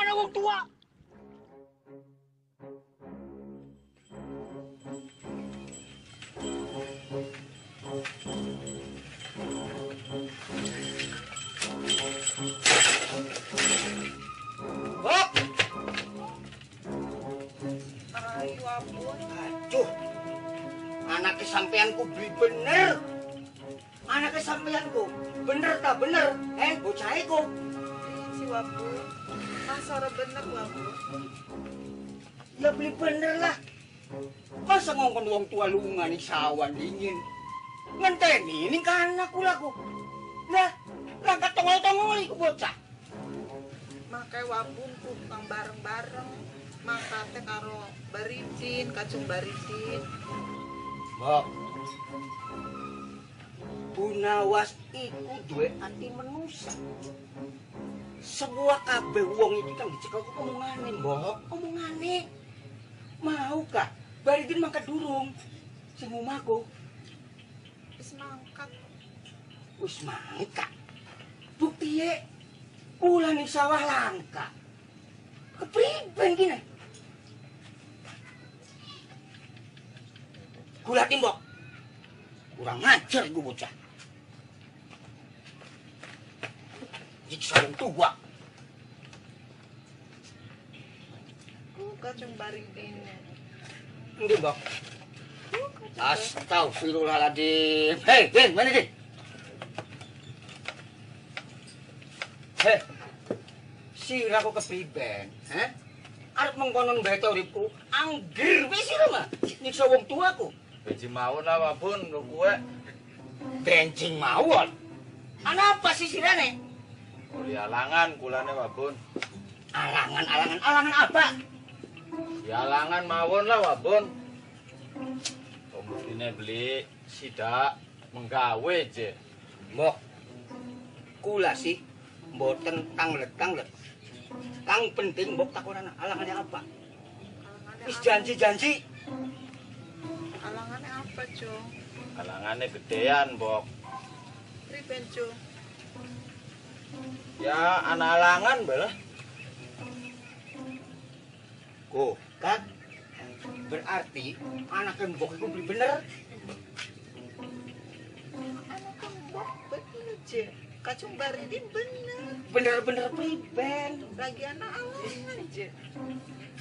Ada wong tua. Bob! Ayo ampun. Aduh, anaknya sampeanku beli bener. Anaknya sampeanku bener tak bener? Eh, bocah iku. Si ora bener wabu. Ya beli bener lah. Masa ngongkon wong tua lunga nih sawan dingin. Ngenteni ini kan anakku laku. Lah, langkat tongol-tongol iku bocah. Makai wabu kang bareng-bareng. Makate karo baricin, kacung baricin. Mbok. Gunawas iku duwe ati manusa. Semua kabeh wong iki kan dicekel ku omongane, Mbok. Omongane. Mau kah? Balikin mangkat durung. Sing omahku Wis mangkat. wis mangkat. Bukti ye. Ulah ning sawah langka. Kepriben gini? Gula timbok. Kurang ngajar gue bocah. Jiksa yang tua. Ku kacung baricin. Ini mbok. Ku kacung Astagfirullahaladzim. Hei, Din, mana Din? Hei, sira kok kepriben, heh? Arep mengkonon bae ta uripku, anggir wis sira mah. Nyiksa wong tuaku. Biji mawon lah wabun lu kue. Bencing mawon. Ana apa sih sirane? Kuli alangan kulane wabun. Alangan, alangan, alangan apa? Ya alangan mawon lah wabun. Kemudian beli sidak menggawe je. Mbok, kula sih mboten tanglet-tanglet. Kang penting mbok takonan alangannya apa? Alangannya Wis apa? janji-janji. Alangannya apa, Cung? Alangannya gedean bok. Priben, Cung? Ya anak alangan belah. Kok, kan? Berarti anak mbok itu beli bener. Anak mbok bener, je. Kacung baricin bener. Bener-bener priben. Lagi anak alangan, je.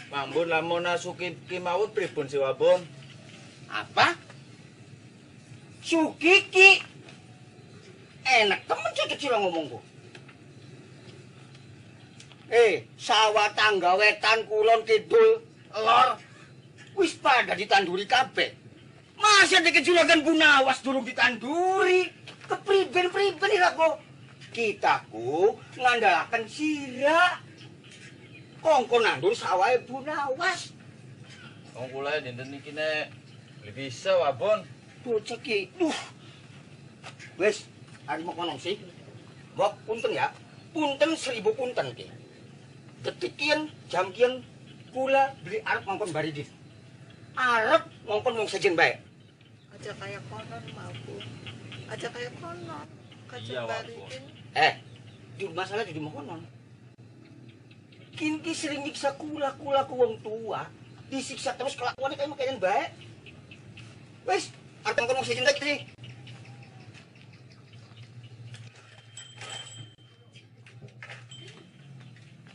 Mambun lamun nasuki kimawut pribun si wabun. Apa? Sukiki. Enak temen cek kecil ngomongku. Eh, sawah tangga wetan kulon kidul lor wis pada ditanduri kabeh. Masa di keculakan bunawas durung ditanduri. Kepriben-priben ya kok. Kitaku ngandalakan sira. Kongkon nandur sawah bunawas. Wong kula dinten iki nek bisa wabun. Bocah ki. Duh. Wes, hari mau kono sih. Mbok punten ya. Punten seribu punten ki. Detik kian, jam kian, kula beli arep ngongkon baridit. Arep ngongkon wong sejen bae. Aja kayak konon, wabu. Aja kayak konon. Kacung Iya, Wabu. baricin. Eh, di masalah di mau konon. Kin ki sering nyiksa kula kula ku wong tua. Disiksa terus kelakuannya kayak makanan bae. Wes, arep ngongkon wong sejen lagi sih.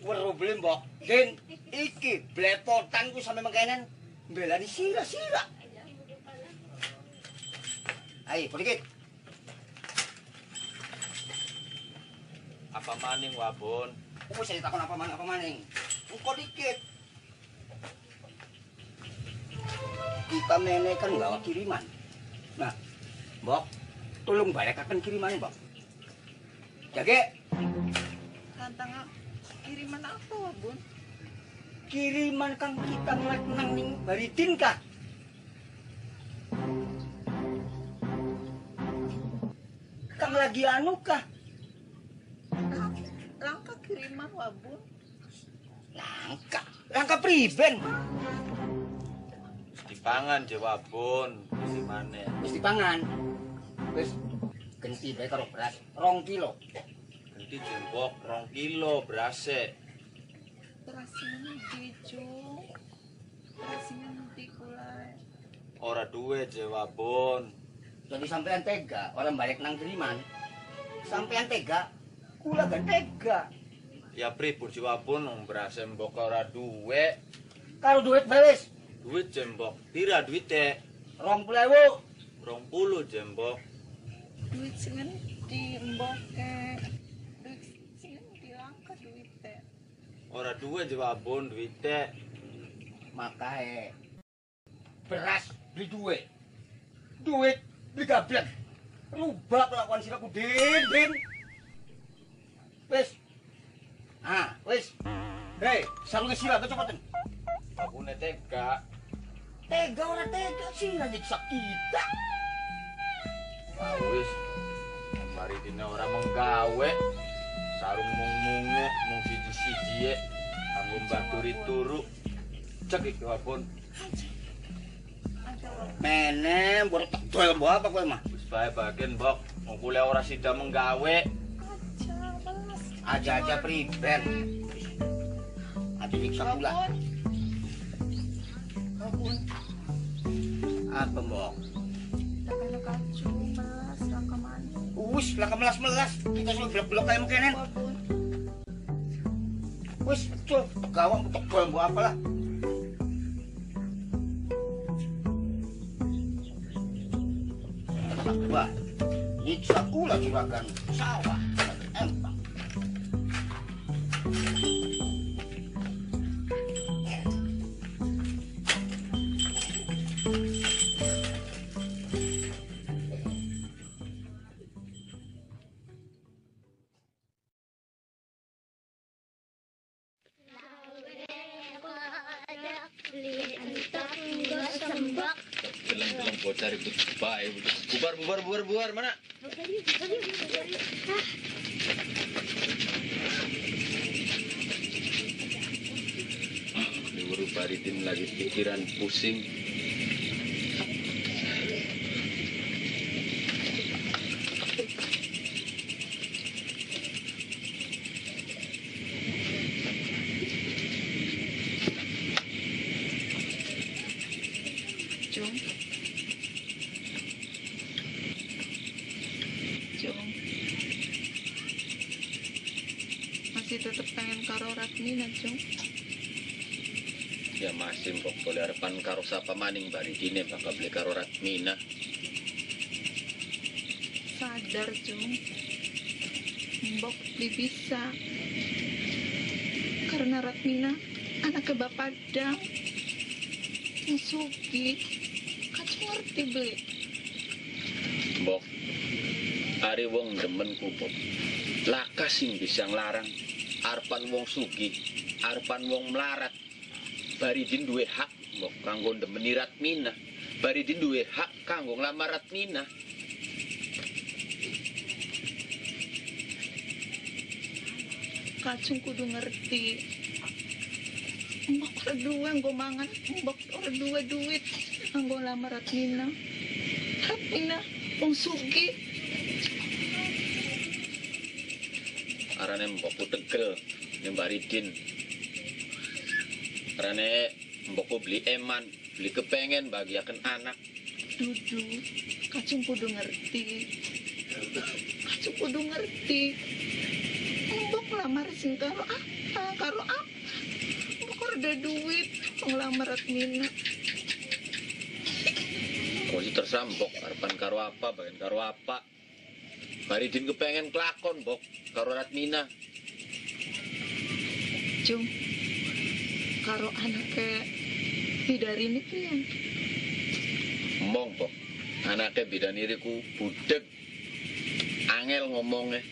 Weru beli mbok. Den, iki blepotan ku sampe makanan. Belani sira-sira. Ayo, sedikit. Apa maning wabun? Aku saya takon apa mana apa maning. Engko dikit. Kita nenek kan bawa kiriman. Nah, Mbok, tolong bayarkan kiriman, Mbok. Jage, Tantang kiriman apa, wabun? kiriman kang kita ngeliat nang ning baridin kah? Kang lagi anu kah? Langka kiriman, wabun. Langka. Langkah priben. Dipangan jawabon. Isi mana? Wis dipangan. Wis genti bae karo beras 2 kilo. Ganti jembok rong kilo berase. Terasinya di Jung. Terasinya di kulai. Ora duwe jawabon. Jadi sampean tega, orang balik nang Deliman. Sampean tega, kula kan tega. Ya pripun jawabon wong berase mbok ora duwe. Karo duit bales Duit jembok. Pira duite? 20.000. Rong puluh jembok. Duit singen di. Duit di langka duitnya. Ora duwe jawabon duite. Makae beras beli duit. Duit beli gablek. Rubah kelakuan siraku din din. Wis. Ah, wis. Hei, sarungnya sirah kecepatan. Aku tega. Tega ora tega sirah nyiksa kita. Ah, wis. Mari dina ora menggawe. Sarung mung-munge, mung siji-siji Kanggo mbaturi turu. Cek iki wabon. Ada wong Mene, baru tegel mbok apa kowe mah? Wis bae bagian, Mbok. Wong kule ora sida menggawe. aja. Aja-aja priben. Ati nyiksa. Babun. Apa mbok? Balas langka mani. Wis, lah melas-melas. Kita sudah blok-blok kayak. Babun. Wis, betul. Tegawang tegel mbok apa lah. Wah, nyiksa kula juragan sawah. Bubar mana? Libur Baridin lagi pikiran pusing. Jung. Jung. Masih tetap pengen Ratmina, Jung. Ya masih mbok boleh harapan karo sapa maning Baridine bakal beli karo Ratmina. Sadar, Jung. Mbok di bisa. Karena Ratmina anaknya Bapak Dang. Yang sugi. Kacau ngerti beli. Mbok, ari wong demen kubuk. Laka sing bisa nglarang. Arpan wong sugi, arpan wong melarat. Baridin duwe hak mbok kanggo demeni Ratmina. Baridin duwe hak kanggo nglamar Ratmina. Kacung kudu ngerti. Mbok ora duwe nggo mangan, mbok ora duit nggo lamar Ratmina. Ratmina wong sugih. Arane mbokku tegel ning Baridin. Arane mbokku beli eman, beli kepengen bagiaken anak. Dudu, kacung kudu ngerti. Kacung kudu ngerti. Mbok lamar sing karo apa? Karo apa? Mbok ada duit nglamar Ratmina. Kok sih terserah mbok arepan karo apa, bagian karo apa. Baridin kepengen kelakon mbok karo Ratmina. Jung, karo anaknya ini pian. Ngomong mbok. Anaknya bidaniriku budeg. Angel ngomongnya.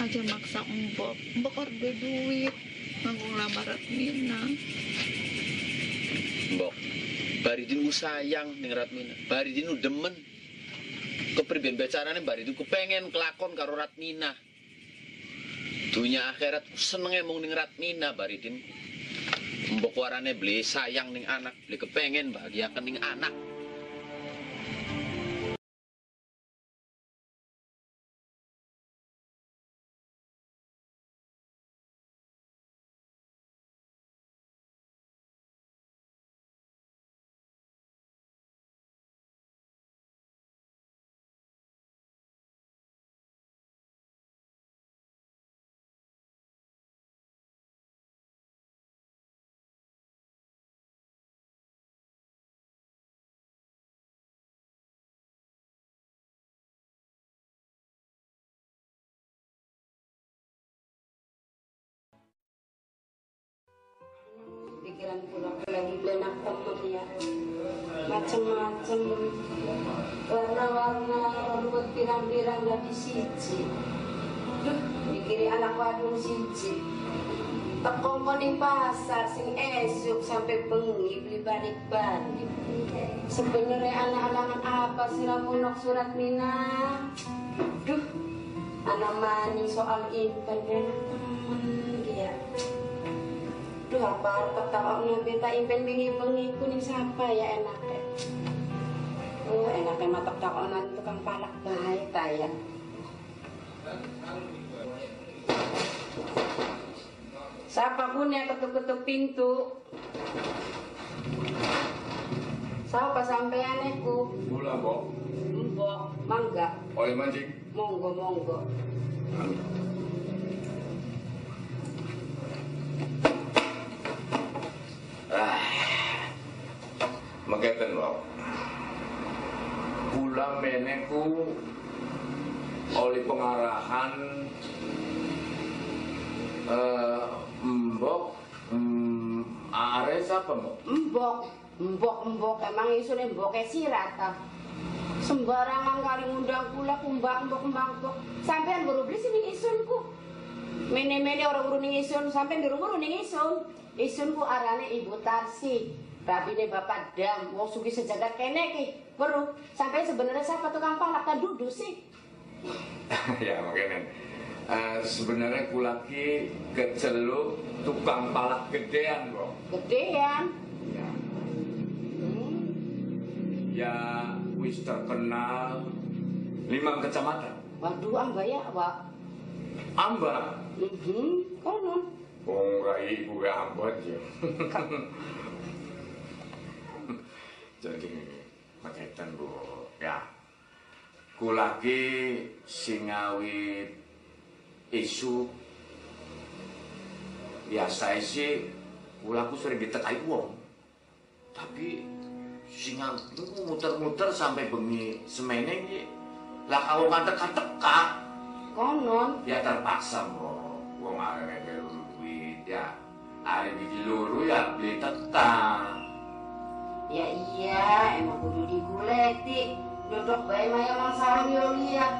Aja maksa mbok, mbok ada duit nganggo nglamar Ratmina. Mbok. Baridin ku sayang ning Ratmina. Baridin ku demen. Kepriben becarane Baridin ku pengen kelakon karo Ratmina. Dunia akhirat senenge mung ning Ratmina Baridin. Mbok warane beli sayang ning anak, beli kepengen bahagiakan ning anak. Pikiran kula lagi benak temen ya. Macem-macem warna-warna rumput pirang-pirang jadi siji. Mikiri anak wadon siji. Tekong ning pasar sing esuk sampai bengi beli balik-balik sebenarnya anak-anak apa sih ramunok surat minang duh anak mani soal impen dan temen ya Duh apa arep takokno beta impen wingi bengi kuning siapa ya enak. Oh enak emang tak takonan tukang palak baik ta ya. Siapa pun yang ketuk-ketuk pintu. Siapa sampean iku? Mula, Mbok. Mbok, mangga. Oleh mancing. Monggo, monggo. Ah. Mengketen, Mbok. Kula meneku oleh pengarahan eh Mbok hmm, Ares apa, Mbok? Mbok, mbok, mbok emang isune mboke sirat ta. Sembarangan kali ngundang kula kumbak mbok mbak mbok. Sampean baru beli sini isunku. Mene-mene orang urun isun, sampean durung urun ning isun. Isunku arane Ibu Tarsi. Rabine Bapak Dam, wong sugi sejagat kene ki. Weruh, sampai sebenarnya siapa tukang palak kan dudu sih. ya, makanya. Eh, sebenarnya kulaki keceluk tukang palak gedean, Mbok. Gedean. Ya. Hmm. ya wis terkenal lima kecamatan Waduh, ambak ya, Wak. amba Mhm, konon. wong rai ibu gak ambot ya jadi paketan bu. Ya. Kulaki singawi isu. Biasa sih kulaku sering ditekai uang tapi singa muter-muter sampai bengi semene iki. Lah kalau teka-teka Konon. ya terpaksa mbok wong arek melu duit ya. Arek iki loro ya beli tetang Ya iya, emang kudu diguleti. Dodok bae maya mangsaan yo liya.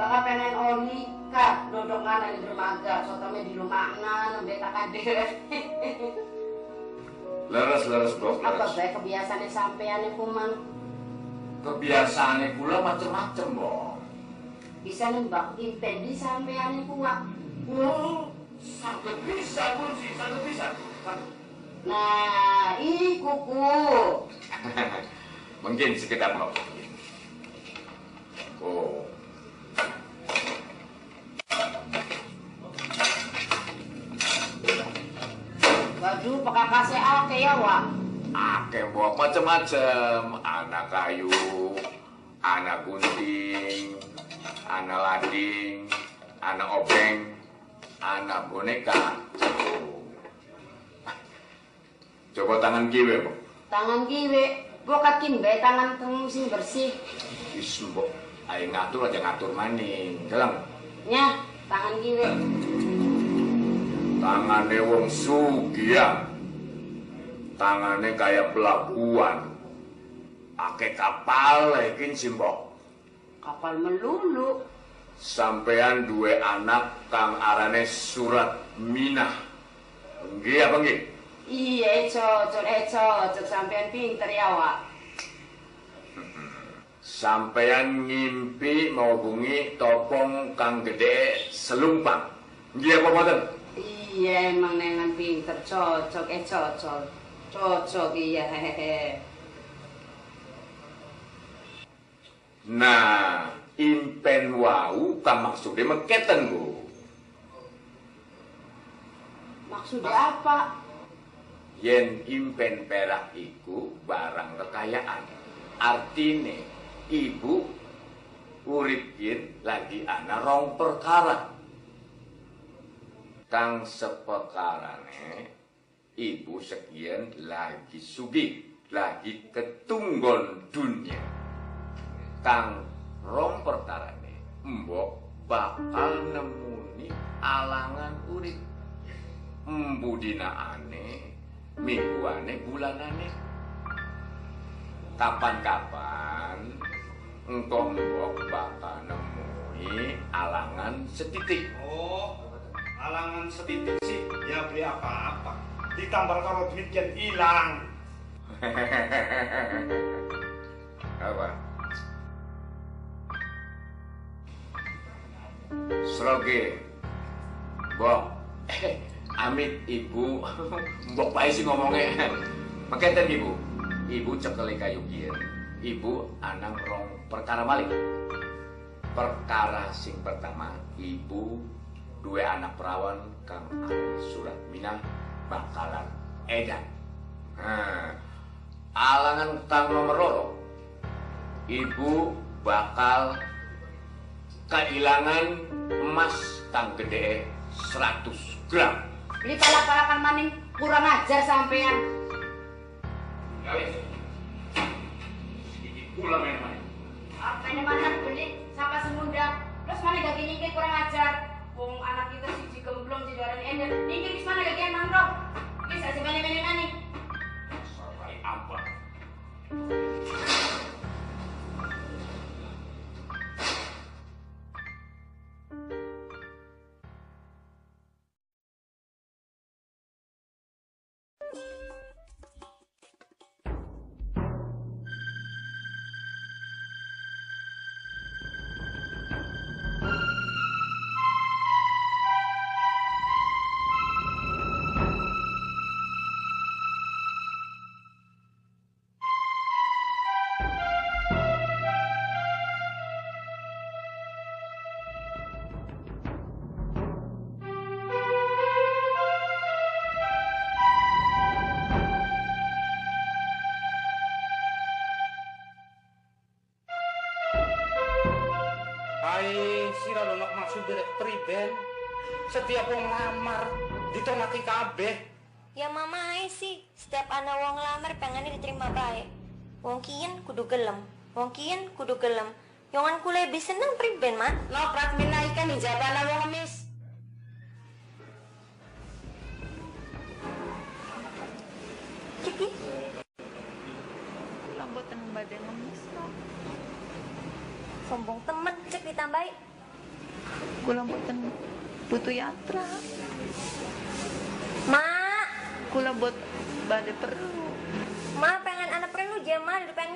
Bakal penen oli kak dodok mana di dermaga, sotome di rumahna nembe tak kader. leres leres bro Apa leres bae kebiasaane sampean kuman kebiasaane kula macem-macem mbok bisa nembak impen di sampean kuat. oh sangat bisa pun sih sangat bisa Nah, iku ku. mungkin sekedar mbok oh Waduh, pekakase ake ya, Wak. akeh mbok macem-macem. Anak kayu anak gunting anak lading anak obeng anak boneka. Coba tangan kiwe mbok Tangan kiwe, bokat kimbe tangan teng sing bersih. Wis mbok ayo ngatur aja ngatur maning dalam Nya, tangan kiwe. tangane wong sugih tangane kayak pelabuhan akeh kapal iki simbok Kapal melulu. sampean duwe anak kang arane surat minah nggih apa nggih Iya, cocok, eh cocok sampean pinter ya, Wak. sampean ngimpi mau bungi topong kang gede selumpang Nggih apa mboten? Iya emang nengan pinter cocok eh cocok cocok iya hehehe. Nah, impen wau kang maksude meketen, Bu. Maksudnya apa? Yen impen perak iku barang kekayaan. Artine ibu urip yen lagi ana rong perkara. Kang sepekarane ibu sekian lagi sugih, lagi ketunggon dunia. Kang rong perkarane mbok bakal nemuni alangan urip. Mbudinaane, mingguane, bulanane. Kapan-kapan engkau mbok bakal nemui alangan setitik. Oh, alangan setitik sih ya beli apa-apa. Ditambal kalau duit yang hilang. Apa? Sroge. Mbok. Amit ibu. Mbok bae sih ngomongnya. Maketen ibu. Ibu cekeli kayu kieu. Ibu anang rong perkara malih. Perkara sing pertama, ibu dua anak perawan kang surat minang bakalan edan. Nah, alangan kang nomor loro ibu bakal kehilangan emas kang gede 100 gram Beli palak-palakan maning kurang ajar sampean. ya wes iki pula main-main Apa ini mana beli sampai semunda. Terus mana gak gini kurang ajar. Wong anak kita siji gemblong jadi orang ender. Niki wis mana emang dong. Wis aja bane-bane nani. sampai apa Hai, sira lo nak maksud direk priben. Setiap wong lamar ditonaki kabeh. Ya mama ae sih, setiap anak wong lamar pengennya diterima baik. Wong kian kudu gelem, wong kian kudu gelem. Yongan kule lebih seneng priben mak. Lo prat mina ikan hijabana wong ngemis.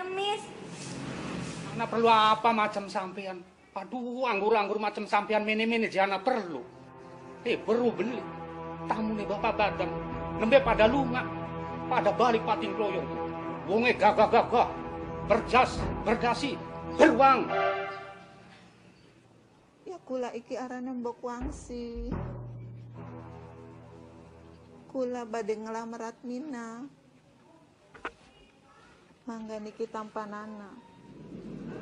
Ngemis. Anak perlu apa macam sampean? Aduh, anggur-anggur macam sampean mini-mini jana perlu. Eh, perlu beli. Tamu nih bapak badam. Nembe pada lunga. Pada balik pating kloyong. Wonge gagah-gagah. Berjas, berdasi, beruang. Ya kula iki arane mbok wangsi. Kula badhe ngelamar Atmina. Mangga niki tampanana.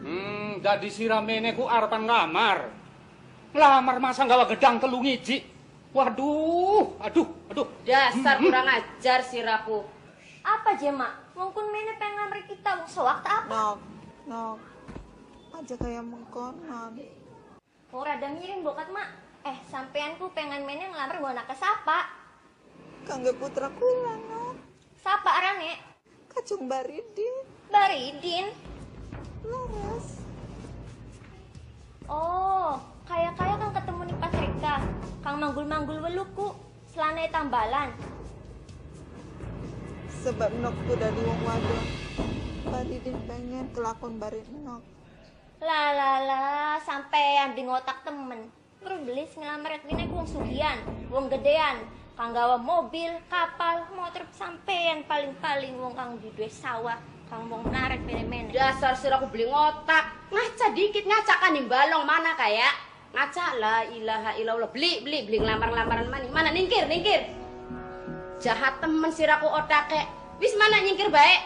Hmm, jadi siramene ku arepan ngamar. Ngelamar masa gawa gedang telu ngiji. Waduh, aduh, aduh. Dasar kurang ajar si Rapu. Apa je mak? Mungkin mene pengen ngamar kita, wong sewaktu apa? Nok, nok. Aja kayak mengkonon. Wong rada miring bokat mak. Eh, sampeanku pengen mene ngelamar gua anak ke sapa? Kangge putra kula, nok. Sapa arane? Kacung baridi. Baridin. Laras. Oh, kaya-kaya kan ketemu nih pas Rika. Kang manggul-manggul weluku, selana tambalan. Sebab nok ku dari wong wadon. Baridin pengen kelakon barit nok. Lah lah lah, sampean di ngotak temen. Perlu beli sing ngelamar Edwin ku wong sugihan, wong gedean, kang gawa mobil, kapal, motor sampean paling-paling wong kang duwe sawah, kang wong melarat mene-mene. Dasar sira aku beli ngotak. Ngaca dikit ngaca kan di balong mana kayak ngaca la ilaha illallah. Beli beli beli ngelamar-ngelamaran mana mana? Ningkir ningkir jahat temen siraku otake wis mana nyingkir baik